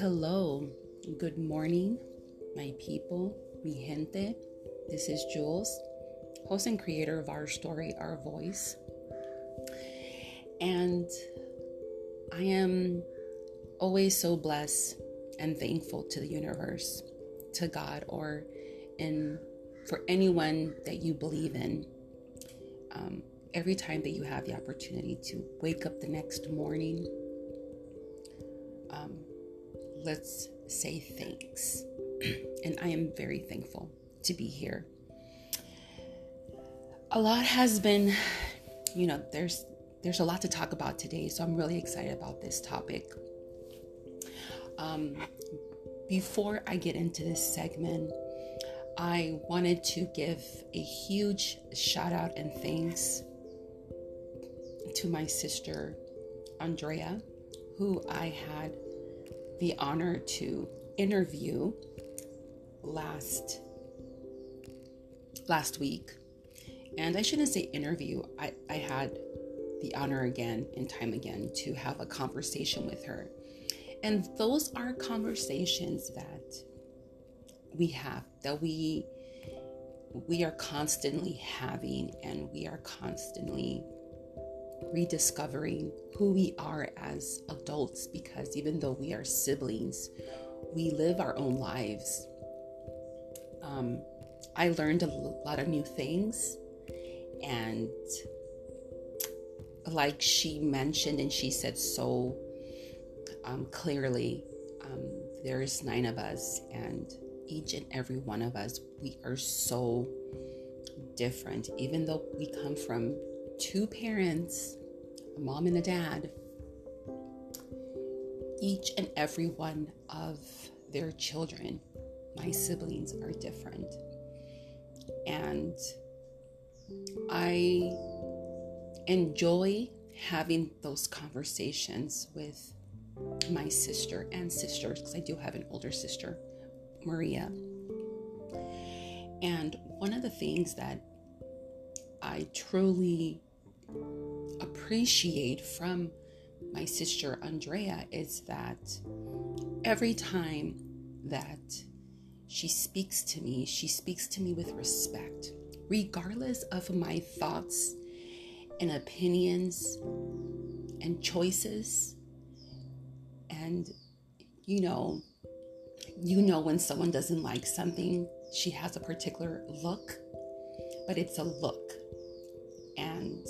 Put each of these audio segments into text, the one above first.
Hello. Good morning, my people, mi gente. This is Jules, host and creator of Our Story, Our Voice. And I am always so blessed and thankful to the universe, to God, or in for anyone that you believe in. Um, every time that you have the opportunity to wake up the next morning, um, let's say thanks. and I am very thankful to be here. A lot has been, you know, there's there's a lot to talk about today, so I'm really excited about this topic. Um, before I get into this segment, I wanted to give a huge shout out and thanks to my sister Andrea, who I had the honor to interview last last week. And I shouldn't say interview. I, I had the honor again and time again to have a conversation with her. And those are conversations that we have, that we we are constantly having and we are constantly rediscovering who we are as adults because even though we are siblings, we live our own lives. Um, I learned a lot of new things, and like she mentioned, and she said so um, clearly, um, there's nine of us, and each and every one of us, we are so different, even though we come from two parents, a mom and a dad, each and every one of their children, my siblings, are different. And I enjoy having those conversations with my sister and sisters, because I do have an older sister, Maria. And one of the things that I truly appreciate from my sister Andrea is that every time that she speaks to me, she speaks to me with respect, regardless of my thoughts and opinions and choices. And you know, you know when someone doesn't like something, she has a particular look, but it's a look. And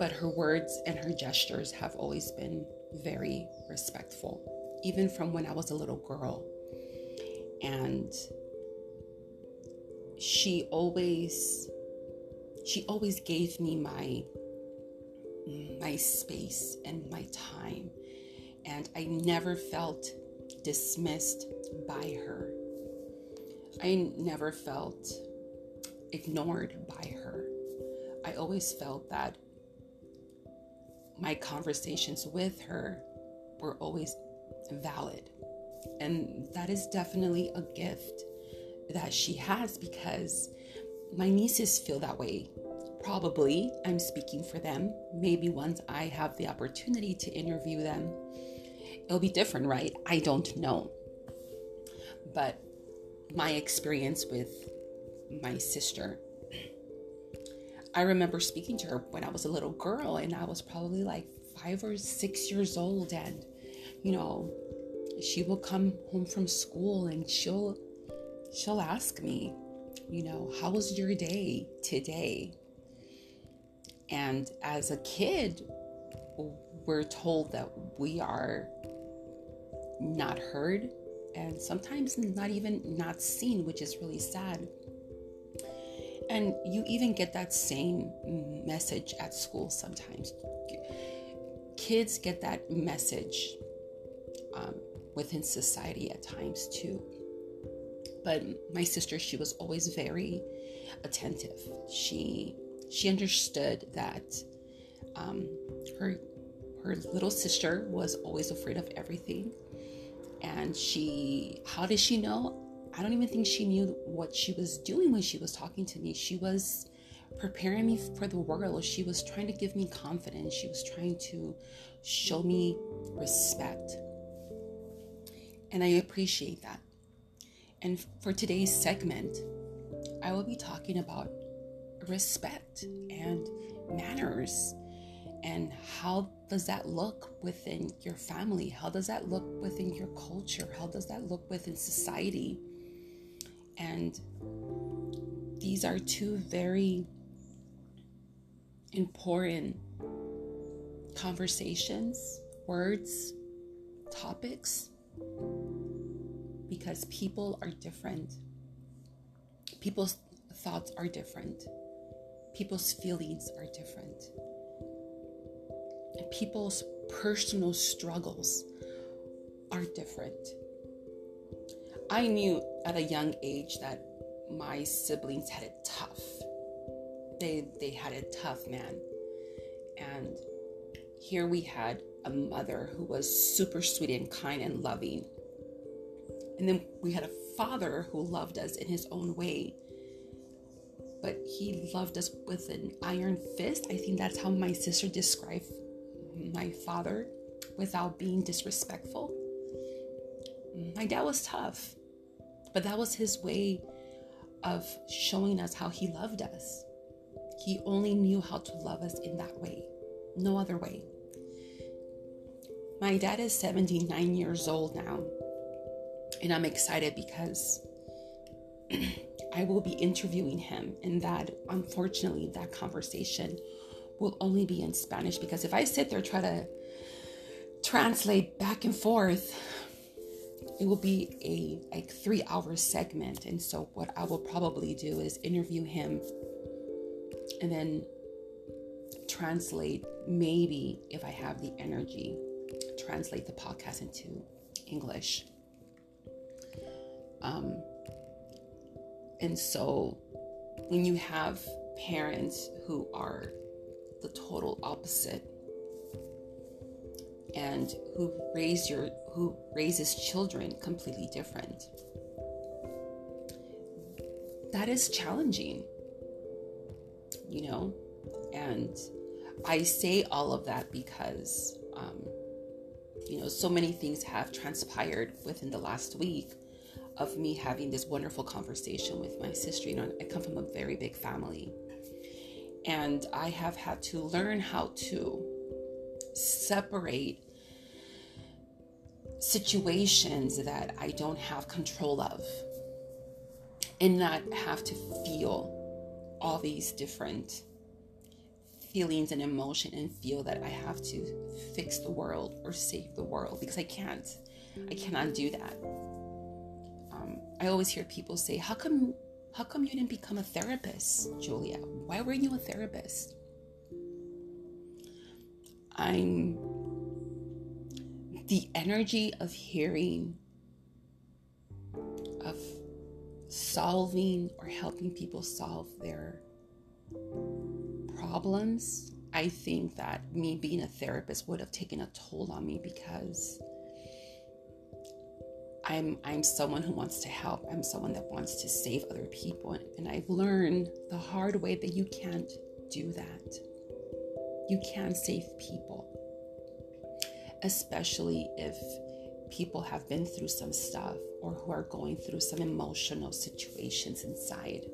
but her words and her gestures have always been very respectful, even from when I was a little girl. And she always she always gave me my my space and my time and I never felt dismissed by her. I never felt ignored by her. I always felt that my conversations with her were always valid. And that is definitely a gift that she has because my nieces feel that way. Probably I'm speaking for them. Maybe once I have the opportunity to interview them, it'll be different, right? I don't know. But my experience with my sister I remember speaking to her when I was a little girl, and I was probably like five or six years old. And, you know, she will come home from school and she'll she'll ask me, you know, how was your day today? And as a kid, we're told that we are not heard and sometimes not even not seen, which is really sad. And you even get that same message at school sometimes. Kids get that message um, within society at times too. But my sister, she was always very attentive. She she understood that um, her her little sister was always afraid of everything, and she how did she know? I don't even think she knew what she was doing when she was talking to me. She was preparing me for the world. She was trying to give me confidence. She was trying to show me respect. And I appreciate that. And for today's segment, I will be talking about respect and manners and how does that look within your family? How does that look within your culture? How does that look within society? And these are two very important conversations, words, topics, because people are different. People's thoughts are different. People's feelings are different. And people's personal struggles are different. I knew at a young age that my siblings had it tough. They they had it tough, man. And here we had a mother who was super sweet and kind and loving. And then we had a father who loved us in his own way. But he loved us with an iron fist. I think that's how my sister described my father without being disrespectful. My dad was tough, but that was his way of showing us how he loved us. He only knew how to love us in that way, no other way. My dad is 79 years old now, and I'm excited because I will be interviewing him, and that unfortunately, that conversation will only be in Spanish because if I sit there try to translate back and forth, it will be a like three hour segment. And so what I will probably do is interview him and then translate maybe if I have the energy, translate the podcast into English. Um, and so when you have parents who are the total opposite and who raise your who raises children completely different. That is challenging you know? And i say all of that because um, you know so many things have transpired within the last week of me having this wonderful conversation with my sister. You know i come from a very big family. And I have had to learn how to separate situations that I don't have control of and not have to feel all these different feelings and emotion and feel that I have to fix the world or save the world because I can't. I cannot do that. Um, I always hear people say, How come how come you didn't become a therapist, Julia? Why weren't you a therapist? I'm the energy of hearing, of solving or helping people solve their problems. I think that me being a therapist would have taken a toll on me because I'm I'm someone who wants to help. I'm someone that wants to save other people and I've learned the hard way that you can't do that. You can't save people. Especially if people have been through some stuff or who are going through some emotional situations inside.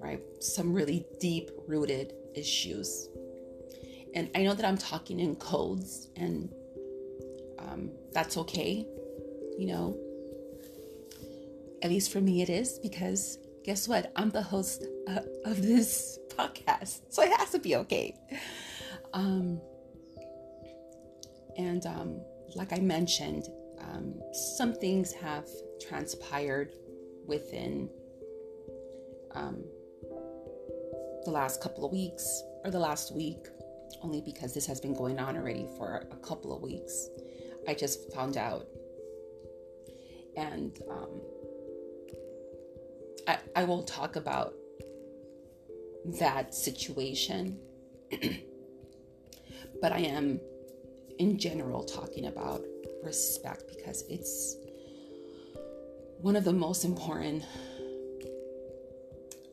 Right? Some really deep rooted issues. And I know that I'm talking in codes and um, that's okay you know. At least for me, it is because guess what? I'm the host uh, of this podcast, so it has to be okay. Um, and um, like I mentioned, um, some things have transpired within um, the last couple of weeks or the last week, only because this has been going on already for a couple of weeks. I just found out and um, I, I won't talk about that situation, but I am in general talking about respect because it's one of the most important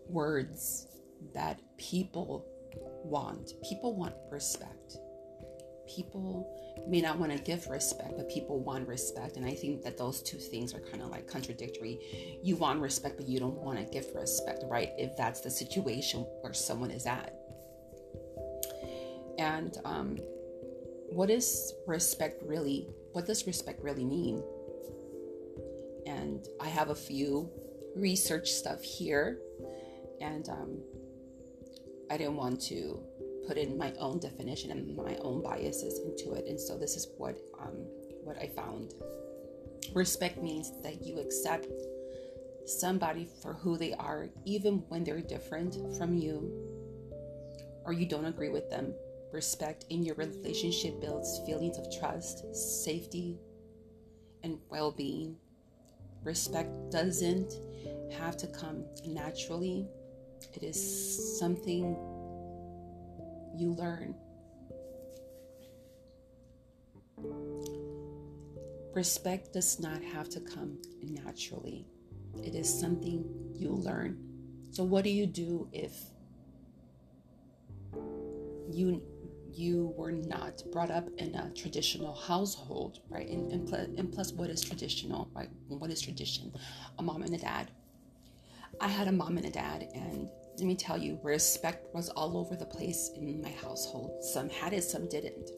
words that people want. People want respect. People may not want to give respect, but people want respect. And I think that those two things are kind of like contradictory. You want respect, but you don't want to give respect, right? If that's the situation where someone is at. And um, what is respect really? What does respect really mean? And I have a few research stuff here, and um, I didn't want to put in my own definition and my own biases into it. And so this is what um, what I found. Respect means that you accept somebody for who they are, even when they're different from you or you don't agree with them. Respect in your relationship builds feelings of trust, safety, and well being. Respect doesn't have to come naturally, it is something you learn. Respect does not have to come naturally. It is something you learn. So what do you do if you you were not brought up in a traditional household, right? And, and, plus, and plus, what is traditional, right? What is tradition? A mom and a dad. I had a mom and a dad, and let me tell you, respect was all over the place in my household. Some had it, some didn't.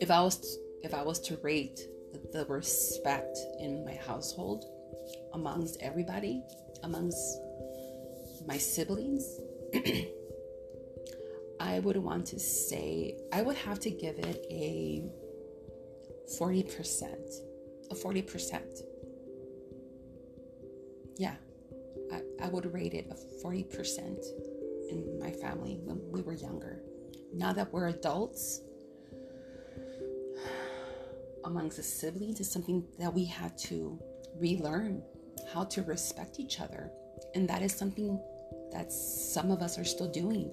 If I was if I was to rate the respect in my household amongst everybody, amongst my siblings, I would want to say I would have to give it a 40%. A 40%. Yeah, I, I would rate it a 40% in my family when we were younger. Now that we're adults, amongst the siblings is something that we had to relearn how to respect each other. And that is something that some of us are still doing.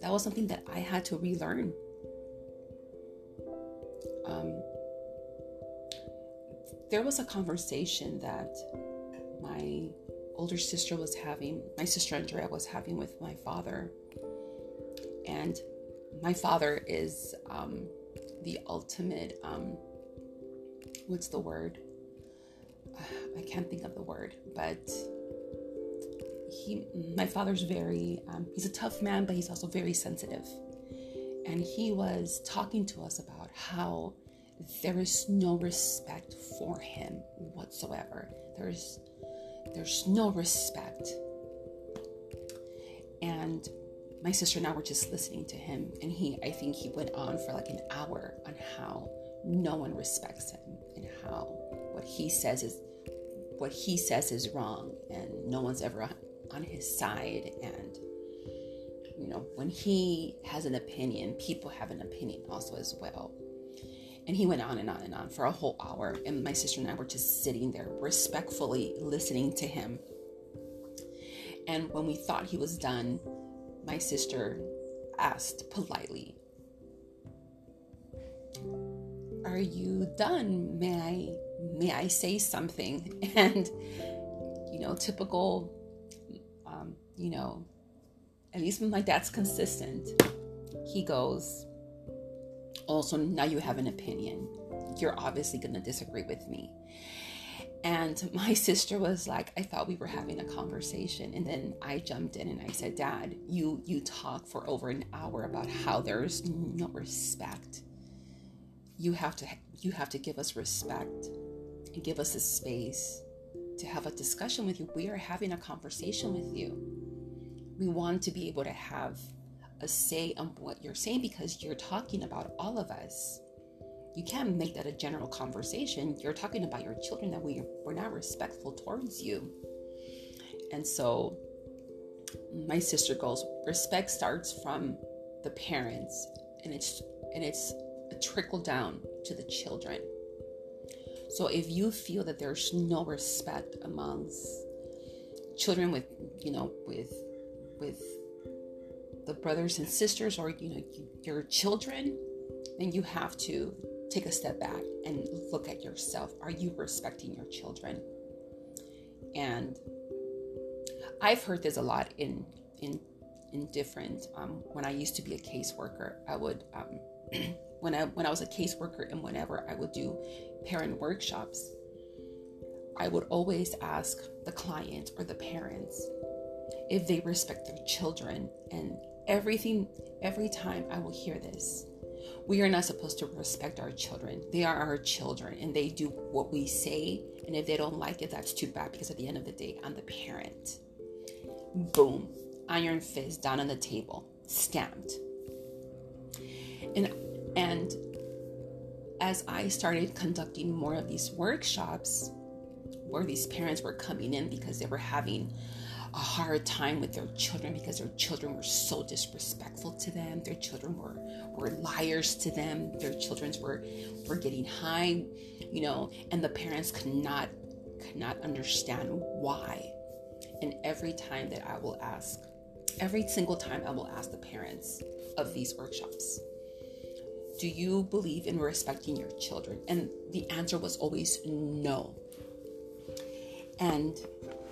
That was something that I had to relearn. Um, there was a conversation that my older sister was having, my sister Andrea was having with my father. And my father is um, the ultimate, um, what's the word? I can't think of the word, but he, my father's very, um, he's a tough man, but he's also very sensitive. And he was talking to us about how there is no respect for him whatsoever. There's there's no respect. And my sister and I were just listening to him, and he, I think he went on for like an hour on how no one respects him and how what he says is what he says is wrong, and no one's ever on, his side. And you know, when he has an opinion, people have an opinion also as well. And he went on and on and on for a whole hour. And my sister and I were just sitting there respectfully listening to him. And when we thought he was done, my sister asked politely, Are you done? May I may I say something? And you know, typical um, you know, at least my dad's consistent. He goes, also now you have an opinion. You're obviously going to disagree with me. And my sister was like, I thought we were having a conversation. And then I jumped in and I said, Dad, you you talk for over an hour about how there's no respect. You have to you have to give us respect and give us a space to have a discussion with you. We are having a conversation with you. We want to be able to have a say on what you're saying because you're talking about all of us. You can't make that a general conversation. You're talking about your children that we, we're not respectful towards you. And so my sister goes, respect starts from the parents and it's and it's a trickle down to the children. So if you feel that there's no respect amongst children with, you know, with with the brothers and sisters or you know your children then you have to take a step back and look at yourself are you respecting your children and I've heard this a lot in in in different. Um, when I used to be a caseworker, I would um, when I when I was a caseworker and whenever I would do parent workshops, I would always ask the client or the parents if they respect their children and everything every time I will hear this. We are not supposed to respect our children. They are our children and they do what we say. And if they don't like it, that's too bad because at the end of the day, I'm the parent. Boom. Iron fist down on the table, stamped. And and as I started conducting more of these workshops where these parents were coming in because they were having a hard time with their children because their children were so disrespectful to them. Their children were were liars to them. Their children were were getting high, you know, and the parents could not could not understand why. And every time that I will ask, every single time I will ask the parents of these workshops, do you believe in respecting your children? And the answer was always no. And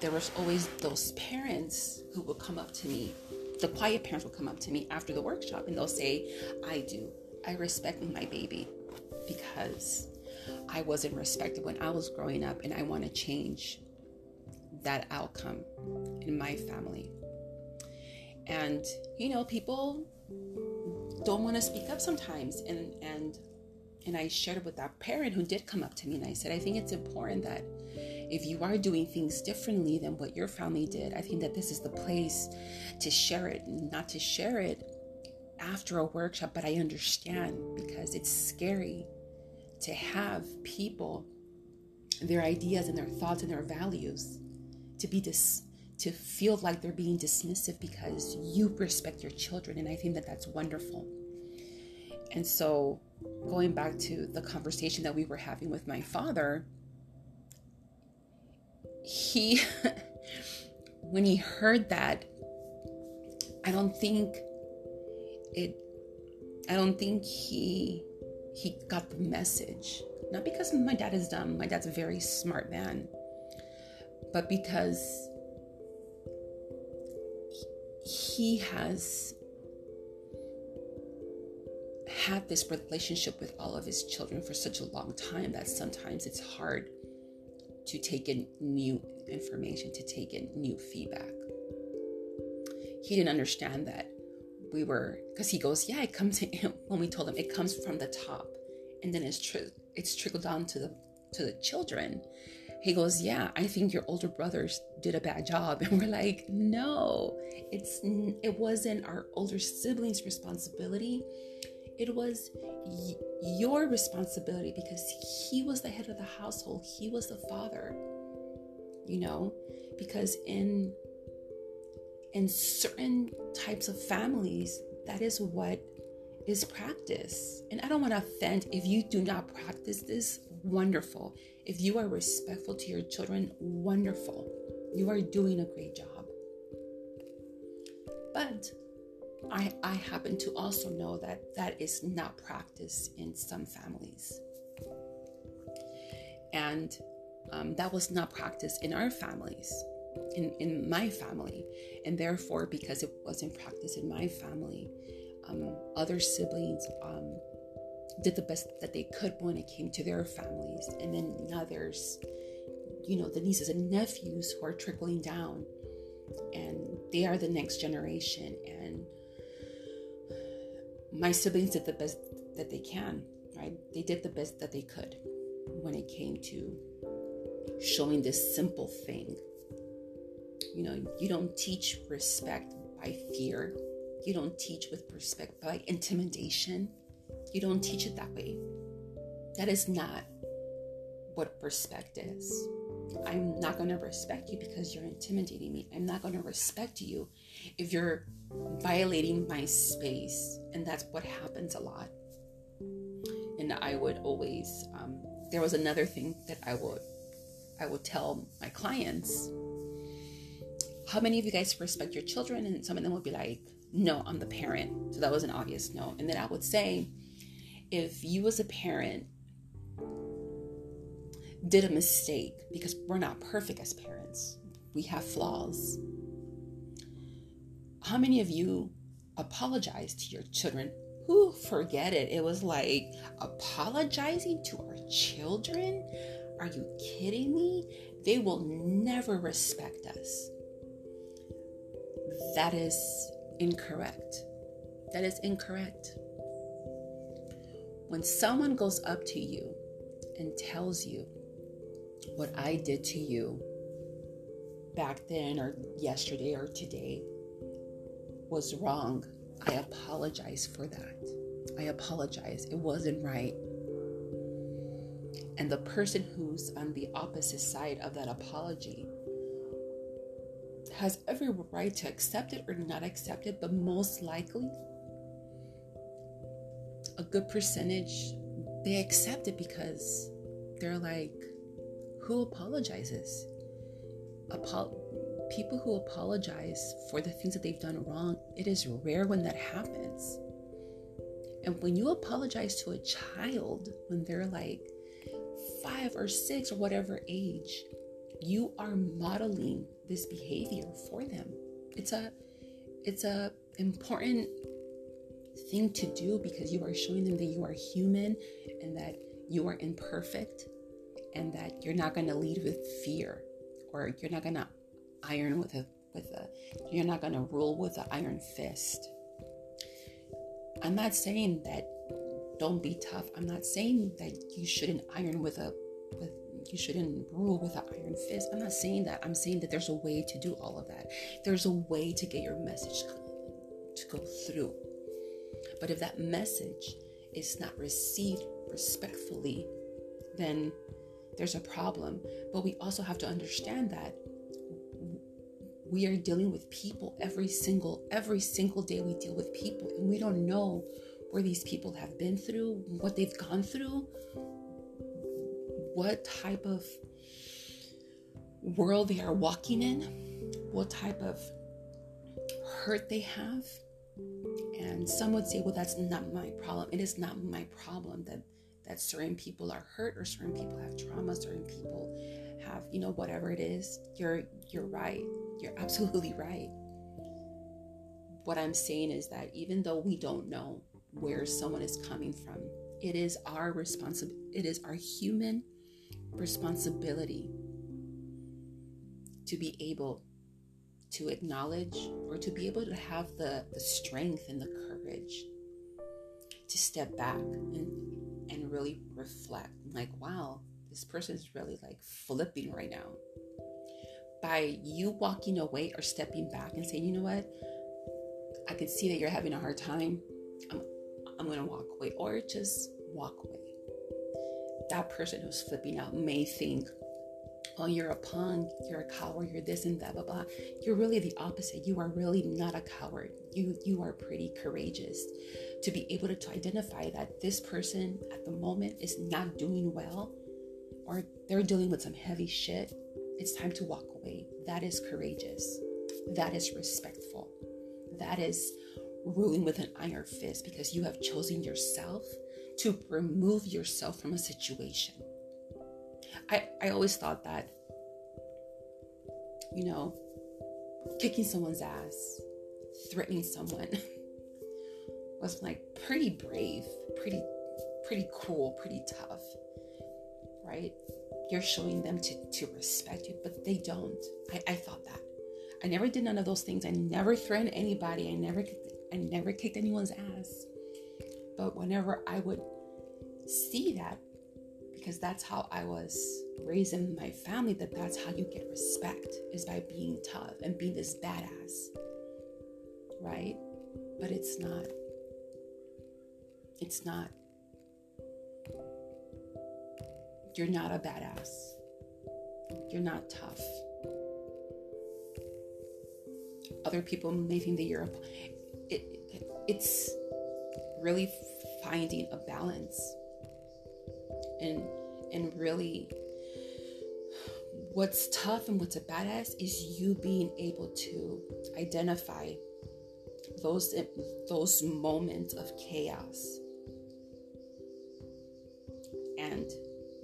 there was always those parents who would come up to me. The quiet parents would come up to me after the workshop and they'll say, I do. I respect my baby because I wasn't respected when I was growing up and I want to change that outcome in my family. And, you know, people don't want to speak up sometimes. And, and, and I shared it with that parent who did come up to me and I said, I think it's important that if you are doing things differently than what your family did, I think that this is the place to share it, not to share it after a workshop. But I understand because it's scary to have people, their ideas and their thoughts and their values, to be dis- to feel like they're being dismissive because you respect your children. And I think that that's wonderful. And so, going back to the conversation that we were having with my father, he, when he heard that, I don't think it, I don't think he, he got the message. Not because my dad is dumb, my dad's a very smart man, but because he has had this relationship with all of his children for such a long time that sometimes it's hard to take in new information, to take in new feedback. He didn't understand that we were, because he goes, yeah, it comes when we told him it comes from the top, and then it's true, it's trickled down to the to the children. He goes, yeah, I think your older brothers did a bad job, and we're like, no, it's it wasn't our older siblings' responsibility. It was y- your responsibility because he was the head of the household. He was the father. You know, because in in certain types of families, that is what is practice. And I don't want to offend if you do not practice this, wonderful. If you are respectful to your children, wonderful. You are doing a great job. I, I happen to also know that that is not practiced in some families. And um, that was not practiced in our families, in, in my family. And therefore, because it wasn't practiced in my family, um, other siblings um, did the best that they could when it came to their families. And then now there's, you know, the nieces and nephews who are trickling down and they are the next generation. And my siblings did the best that they can, right? They did the best that they could when it came to showing this simple thing. You know, you don't teach respect by fear. You don't teach with respect by intimidation. You don't teach it that way. That is not what respect is. I'm not going to respect you because you're intimidating me. I'm not going to respect you if you're violating my space. And that's what happens a lot. And I would always, um, there was another thing that I would, I would tell my clients. How many of you guys respect your children? And some of them would be like, no, I'm the parent. So that was an obvious no. And then I would say, if you as a parent did a mistake because we're not perfect as parents. We have flaws. How many of you apologize to your children? Who forget it? It was like apologizing to our children? Are you kidding me? They will never respect us. That is incorrect. That is incorrect. When someone goes up to you and tells you what I did to you back then or yesterday or today was wrong, I apologize for that. I apologize. It wasn't right. And the person who's on the opposite side of that apology has every right to accept it or not accept it, but most likely, a good percentage, they accept it because they're like, who apologizes? Apo- people who apologize for the things that they've done wrong, it is rare when that happens. And when you apologize to a child when they're like five or six or whatever age, you are modeling this behavior for them. It's a it's a important thing to do because you are showing them that you are human and that you are imperfect and that you're not going to lead with fear or you're not going to iron with a with a you're not going to rule with an iron fist. I'm not saying that don't be tough. I'm not saying that you shouldn't iron with a with you shouldn't rule with an iron fist. I'm not saying that. I'm saying that there's a way to do all of that. There's a way to get your message to go through. But if that message is not received respectfully, then there's a problem. But we also have to understand that we are dealing with people every single every single day we deal with people and we don't know where these people have been through, what they've gone through, what type of world they are walking in, what type of hurt they have. And some would say, well, that's not my problem. It is not my problem that that certain people are hurt or certain people have trauma, certain people have, you know, whatever it is. You're you're right. You're absolutely right. What I'm saying is that even though we don't know where someone is coming from, it is our responsibility, it is our human responsibility to be able to acknowledge or to be able to have the, the strength and the courage to step back and, and really reflect like wow this person is really like flipping right now by you walking away or stepping back and saying you know what i can see that you're having a hard time i'm, I'm gonna walk away or just walk away that person who's flipping out may think, oh, you're a punk, you're a coward, you're this and that, blah, blah. You're really the opposite. You are really not a coward. You, you are pretty courageous to be able to, to identify that this person at the moment is not doing well or they're dealing with some heavy shit. It's time to walk away. That is courageous. That is respectful. That is ruling with an iron fist because you have chosen yourself to remove yourself from a situation. I, I always thought that, you know, kicking someone's ass, threatening someone was like pretty brave, pretty, pretty cool, pretty tough, right? You're showing them to, to respect you, but they don't. I, I thought that. I never did none of those things. I never threatened anybody. I never, I never kicked anyone's ass. But whenever I would see that, because that's how I was raised in my family, that that's how you get respect is by being tough and being this badass, right? But it's not. It's not. You're not a badass. You're not tough. Other people may think that you're a. It, it's really finding a balance and and really what's tough and what's a badass is you being able to identify those those moments of chaos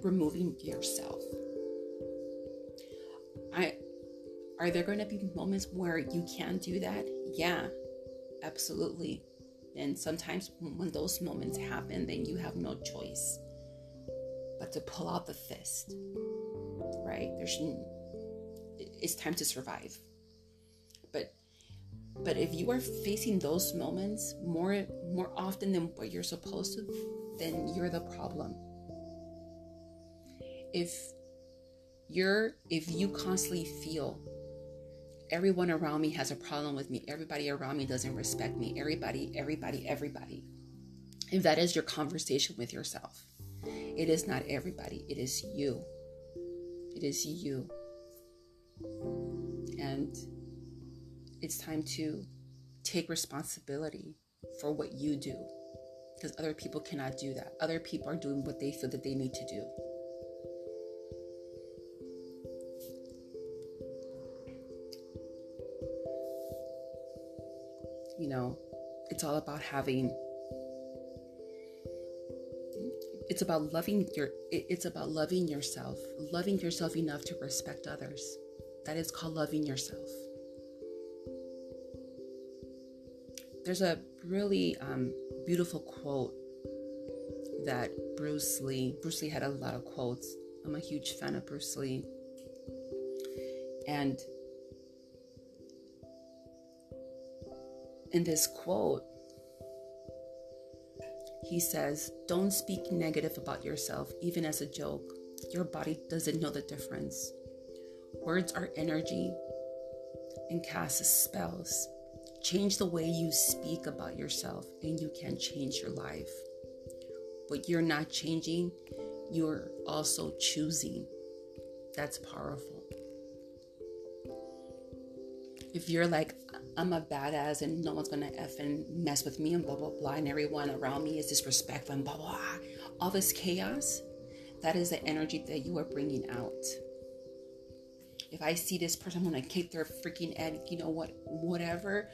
removing yourself i Are there going to be moments where you can do that? Yeah, absolutely. And sometimes when those moments happen, then you have no choice but to pull out the fist, right? There's, it's time to survive. But, but if you are facing those moments more, more often than what you're supposed to, then you're the problem. If you're, if you constantly feel everyone around me has a problem with me. Everybody around me doesn't respect me. Everybody, everybody, everybody. If that is your conversation with yourself, it is not everybody, it is you. It is you. And it's time to take responsibility for what you do because other people cannot do that. Other people are doing what they feel that they need to do. You know, it's all about having it's about loving your it's about loving yourself loving yourself enough to respect others. That is called loving yourself. There's a really um, beautiful quote that bruce lee bruce lee had a lot of quotes. I'm a huge fan of bruce lee. And in this quote, he says, Don't speak negative about yourself, even as a joke. Your body doesn't know the difference. Words are energy and cast spells. Change the way you speak about yourself, and you can change your life. But you're not changing, you're also choosing. That's powerful. If you're like, I'm a badass and no one's gonna effing mess with me and blah blah blah and everyone around me is disrespectful and blah blah. All this chaos, that is the energy that you are bringing out. If I see this person, I'm gonna kick their freaking head. You know what? Whatever,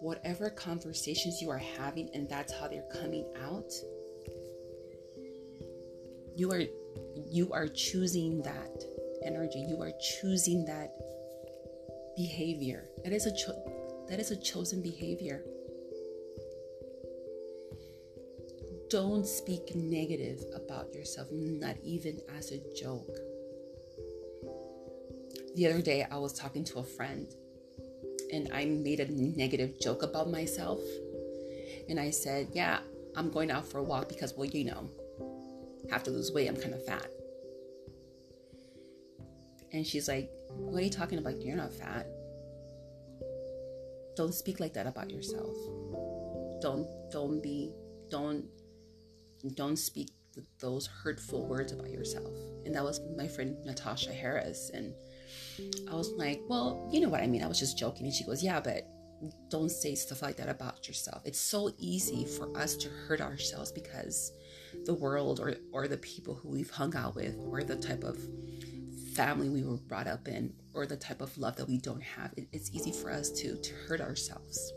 whatever conversations you are having, and that's how they're coming out. You are, you are choosing that energy. You are choosing that behavior. It is a cho- that is a chosen behavior. Don't speak negative about yourself, not even as a joke. The other day, I was talking to a friend and I made a negative joke about myself. And I said, Yeah, I'm going out for a walk because, well, you know, have to lose weight. I'm kind of fat. And she's like, What are you talking about? You're not fat. Don't speak like that about yourself. Don't don't be don't don't speak those hurtful words about yourself. And that was my friend Natasha Harris and I was like, "Well, you know what I mean. I was just joking." And she goes, "Yeah, but don't say stuff like that about yourself. It's so easy for us to hurt ourselves because the world or or the people who we've hung out with or the type of family we were brought up in or the type of love that we don't have, it, it's easy for us to to hurt ourselves.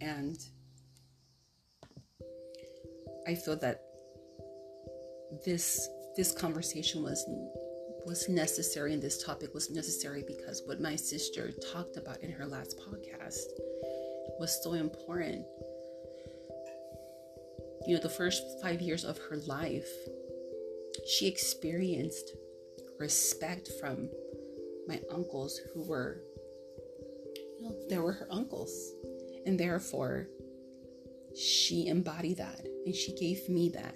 And I feel that this this conversation was was necessary and this topic was necessary because what my sister talked about in her last podcast was so important you know, the first five years of her life, she experienced respect from my uncles who were, you know, they were her uncles. And therefore, she embodied that and she gave me that.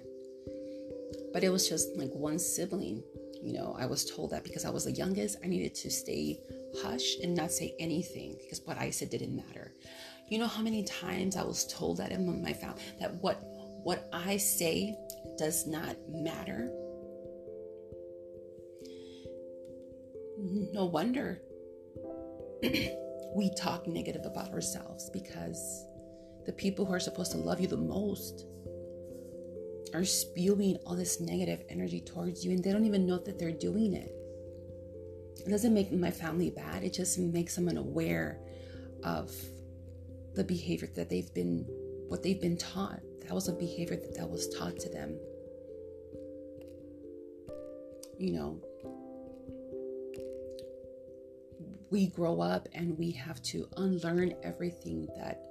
But it was just like one sibling. You know, I was told that because I was the youngest, I needed to stay hush and not say anything because what I said didn't matter. You know how many times I was told that in my family that what what I say does not matter. No wonder we talk negative about ourselves because the people who are supposed to love you the most are spewing all this negative energy towards you and they don't even know that they're doing it. It doesn't make my family bad, it just makes them unaware of the behavior that they've been, what they've been taught. That was a behavior that, that was taught to them. you know, we grow up and we have to unlearn everything that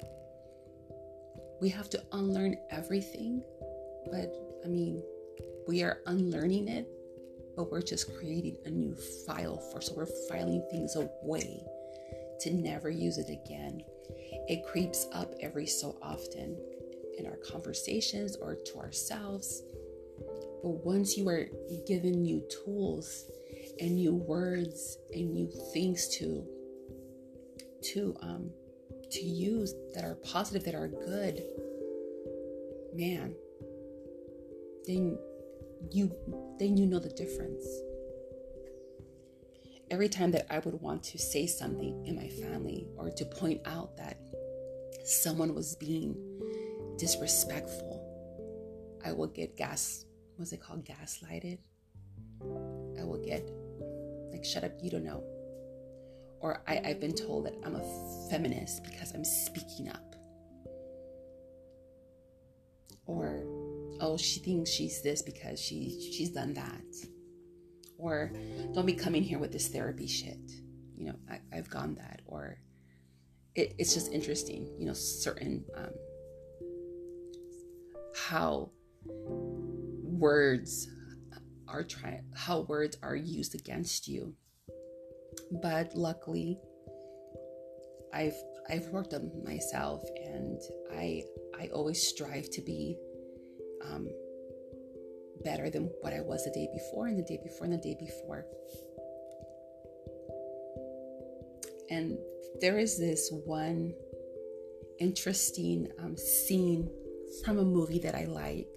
we have to unlearn everything. But I mean, we are unlearning it, but we're just creating a new file for so we're filing things away to never use it again. It creeps up every so often in our conversations or to ourselves. But once you are given new tools and new words and new things to to um to use that are positive that are good man then you then you know the difference every time that i would want to say something in my family or to point out that someone was being disrespectful i will get gas what's it called gaslighted i will get like, shut up, you don't know. Or I, I've been told that I'm a feminist because I'm speaking up. Or, oh, she thinks she's this because she she's done that. Or don't be coming here with this therapy shit. You know, I, have gone that. Or it, it's just interesting, you know, certain um, how words are trying how words are used against you. But luckily i've i've worked on myself and i i always strive to be um, better than what i was the day before and the day before and the day before. And there is this one interesting um, scene from a movie that i like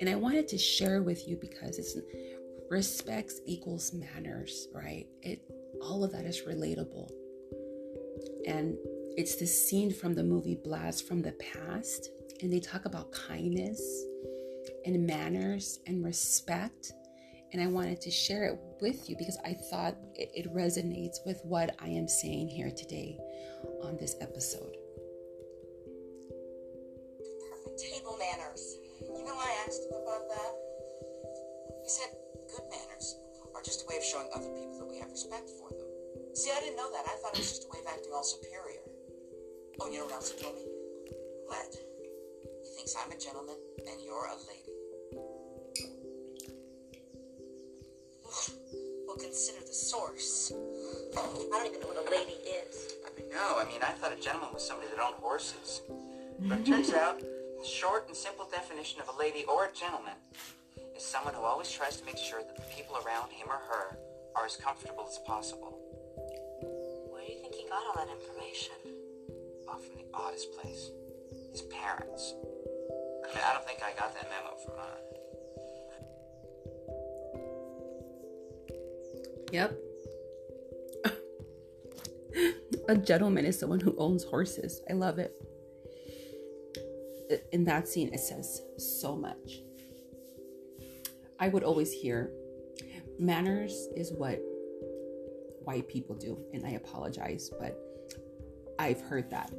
and I wanted to share with you because it's respects equals manners, right? It all of that is relatable. And it's this scene from the movie Blast from the Past, and they talk about kindness and manners and respect. And I wanted to share it with you because I thought it, it resonates with what I am saying here today on this episode. See, I didn't know that. I thought it was just a way of acting all superior. Oh, you know what else he told me? What? He thinks I'm a gentleman and you're a lady. well, consider the source. I don't even know what a lady is. I mean, no, I mean, I thought a gentleman was somebody that owned horses. But it turns out the short and simple definition of a lady or a gentleman is someone who always tries to make sure that the people around him or her are as comfortable as possible. Got all that information? Off from the oddest place. His parents. I mean, I don't think I got that memo from her. Yep. a gentleman is someone who owns horses. I love it in that scene, it says so much. I would always hear manners is what white people do, and I apologize, but I've heard that.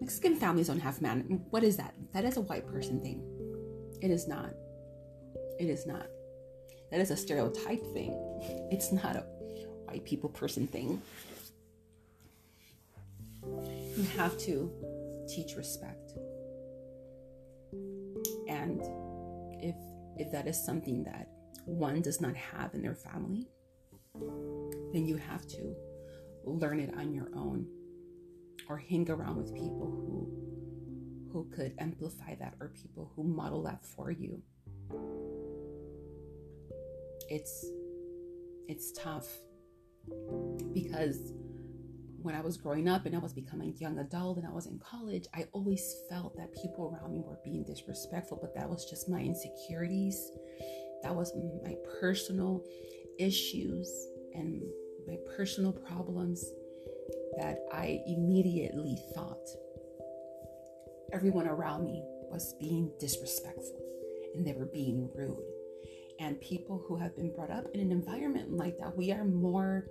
Mexican families don't have man. What is that? That is a white person thing. It is not. It is not. That is a stereotype thing. It's not a white people person thing. You have to teach respect. And if if that is something that one does not have in their family, then you have to learn it on your own or hang around with people who who could amplify that or people who model that for you. It's it's tough because when I was growing up and I was becoming young adult and I was in college, I always felt that people around me were being disrespectful, but that was just my insecurities. That was my personal issues and my personal problems that I immediately thought everyone around me was being disrespectful and they were being rude. And people who have been brought up in an environment like that, we are more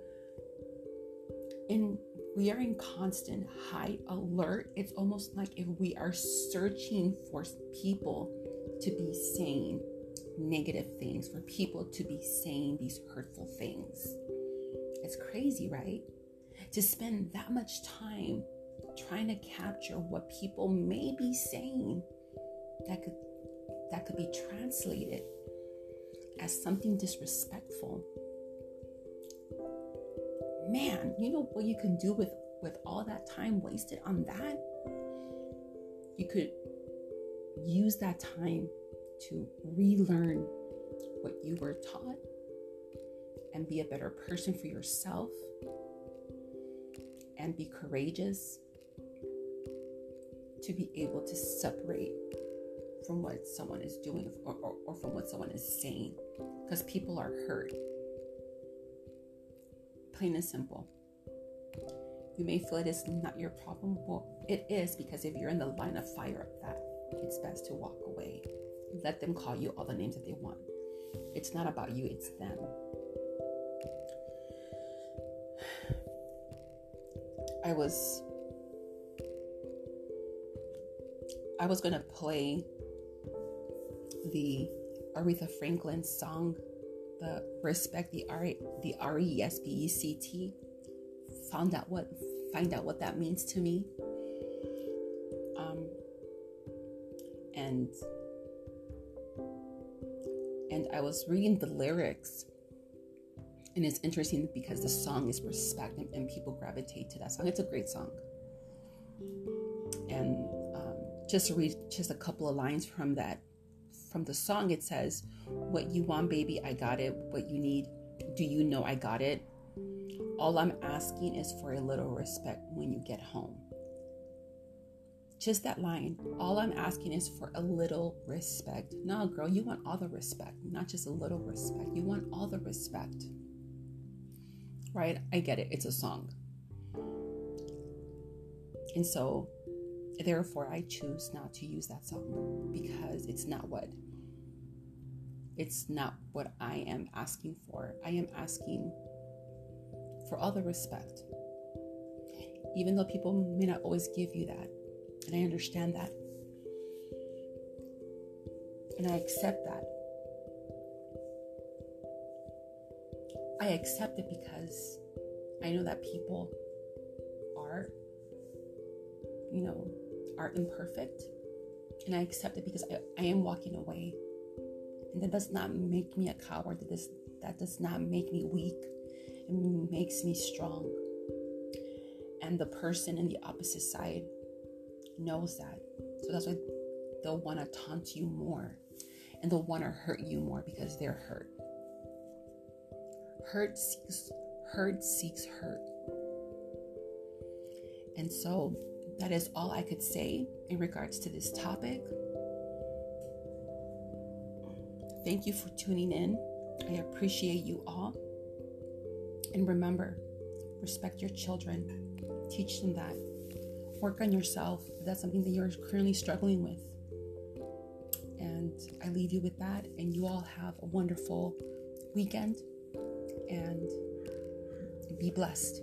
in we are in constant high alert. It's almost like if we are searching for people to be saying negative things, for people to be saying these hurtful things. It's crazy, right? To spend that much time trying to capture what people may be saying that could that could be translated as something disrespectful. Man, you know what you can do with with all that time wasted on that? You could use that time to relearn what you were taught and be a better person for yourself and be courageous to be able to separate from what someone is doing or, or, or from what someone is saying because people are hurt. Plain and simple. You may feel it is not your problem. Well, it is because if you're in the line of fire of that, it's best to walk away. Let them call you all the names that they want. It's not about you, it's them. I was I was gonna play the Aretha Franklin song, the respect the R the R E S P E C T. Found out what find out what that means to me. Um, and and I was reading the lyrics, and it's interesting because the song is respect, and, and people gravitate to that song. It's a great song, and um, just to read just a couple of lines from that from the song, it says, "What you want, baby, I got it. What you need, do you know I got it? All I'm asking is for a little respect when you get home." Just that line. All I'm asking is for a little respect. No, girl, you want all the respect, not just a little respect. You want all the respect. Right? I get it. It's a song. And so, therefore, I choose not to use that song because it's not what it's not what I am asking for. I am asking for all the respect. Even though people may not always give you that. And I understand that. And I accept that. I accept it because I know that people are, you know, are imperfect. And I accept it because I, I am walking away. And that does not make me a coward. That does, that does not make me weak. It makes me strong. And the person in the opposite side knows that. So that's why they'll want to taunt you more and they'll want to hurt you more because they're hurt. Hurt seeks hurt seeks hurt. And so that is all I could say in regards to this topic. Thank you for tuning in. I appreciate you all. And remember, respect your children. Teach them that work on yourself if that's something that you're currently struggling with. And I leave you with that. And you all have a wonderful weekend and be blessed.